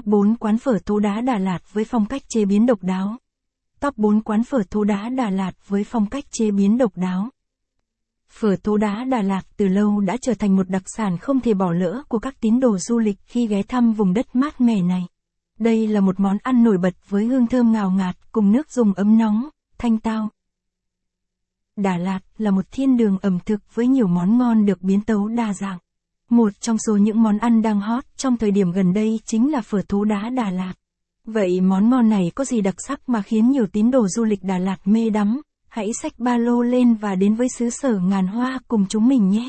Top 4 quán phở thô Đá Đà Lạt với phong cách chế biến độc đáo. Top 4 quán phở thô Đá Đà Lạt với phong cách chế biến độc đáo. Phở thô Đá Đà Lạt từ lâu đã trở thành một đặc sản không thể bỏ lỡ của các tín đồ du lịch khi ghé thăm vùng đất mát mẻ này. Đây là một món ăn nổi bật với hương thơm ngào ngạt cùng nước dùng ấm nóng, thanh tao. Đà Lạt là một thiên đường ẩm thực với nhiều món ngon được biến tấu đa dạng. Một trong số những món ăn đang hot trong thời điểm gần đây chính là phở thú đá Đà Lạt. Vậy món ngon này có gì đặc sắc mà khiến nhiều tín đồ du lịch Đà Lạt mê đắm? Hãy xách ba lô lên và đến với xứ sở ngàn hoa cùng chúng mình nhé.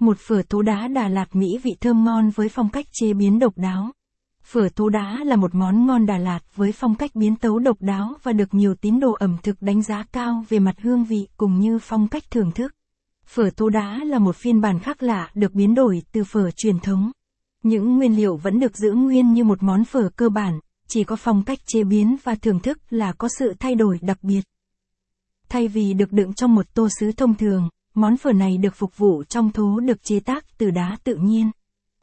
Một phở thú đá Đà Lạt Mỹ vị thơm ngon với phong cách chế biến độc đáo. Phở thú đá là một món ngon Đà Lạt với phong cách biến tấu độc đáo và được nhiều tín đồ ẩm thực đánh giá cao về mặt hương vị cùng như phong cách thưởng thức. Phở tô đá là một phiên bản khác lạ được biến đổi từ phở truyền thống. Những nguyên liệu vẫn được giữ nguyên như một món phở cơ bản, chỉ có phong cách chế biến và thưởng thức là có sự thay đổi đặc biệt. Thay vì được đựng trong một tô sứ thông thường, món phở này được phục vụ trong thố được chế tác từ đá tự nhiên.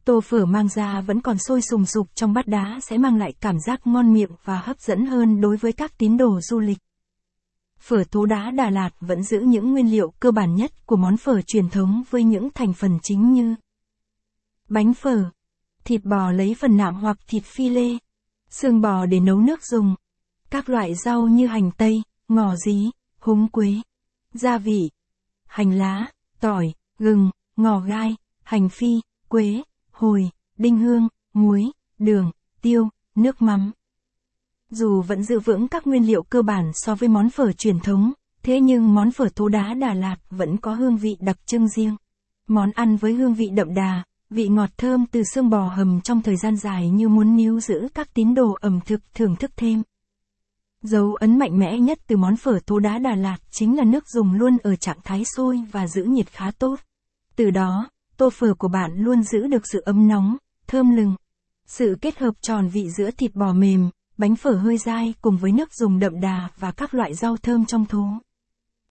Tô phở mang ra vẫn còn sôi sùng sục trong bát đá sẽ mang lại cảm giác ngon miệng và hấp dẫn hơn đối với các tín đồ du lịch. Phở tố đá Đà Lạt vẫn giữ những nguyên liệu cơ bản nhất của món phở truyền thống với những thành phần chính như bánh phở, thịt bò lấy phần nạm hoặc thịt phi lê, xương bò để nấu nước dùng, các loại rau như hành tây, ngò dí, húng quế, gia vị, hành lá, tỏi, gừng, ngò gai, hành phi, quế, hồi, đinh hương, muối, đường, tiêu, nước mắm. Dù vẫn giữ vững các nguyên liệu cơ bản so với món phở truyền thống, thế nhưng món phở tố đá Đà Lạt vẫn có hương vị đặc trưng riêng. Món ăn với hương vị đậm đà, vị ngọt thơm từ xương bò hầm trong thời gian dài như muốn níu giữ các tín đồ ẩm thực thưởng thức thêm. Dấu ấn mạnh mẽ nhất từ món phở tố đá Đà Lạt chính là nước dùng luôn ở trạng thái sôi và giữ nhiệt khá tốt. Từ đó, tô phở của bạn luôn giữ được sự ấm nóng, thơm lừng. Sự kết hợp tròn vị giữa thịt bò mềm, bánh phở hơi dai cùng với nước dùng đậm đà và các loại rau thơm trong thố.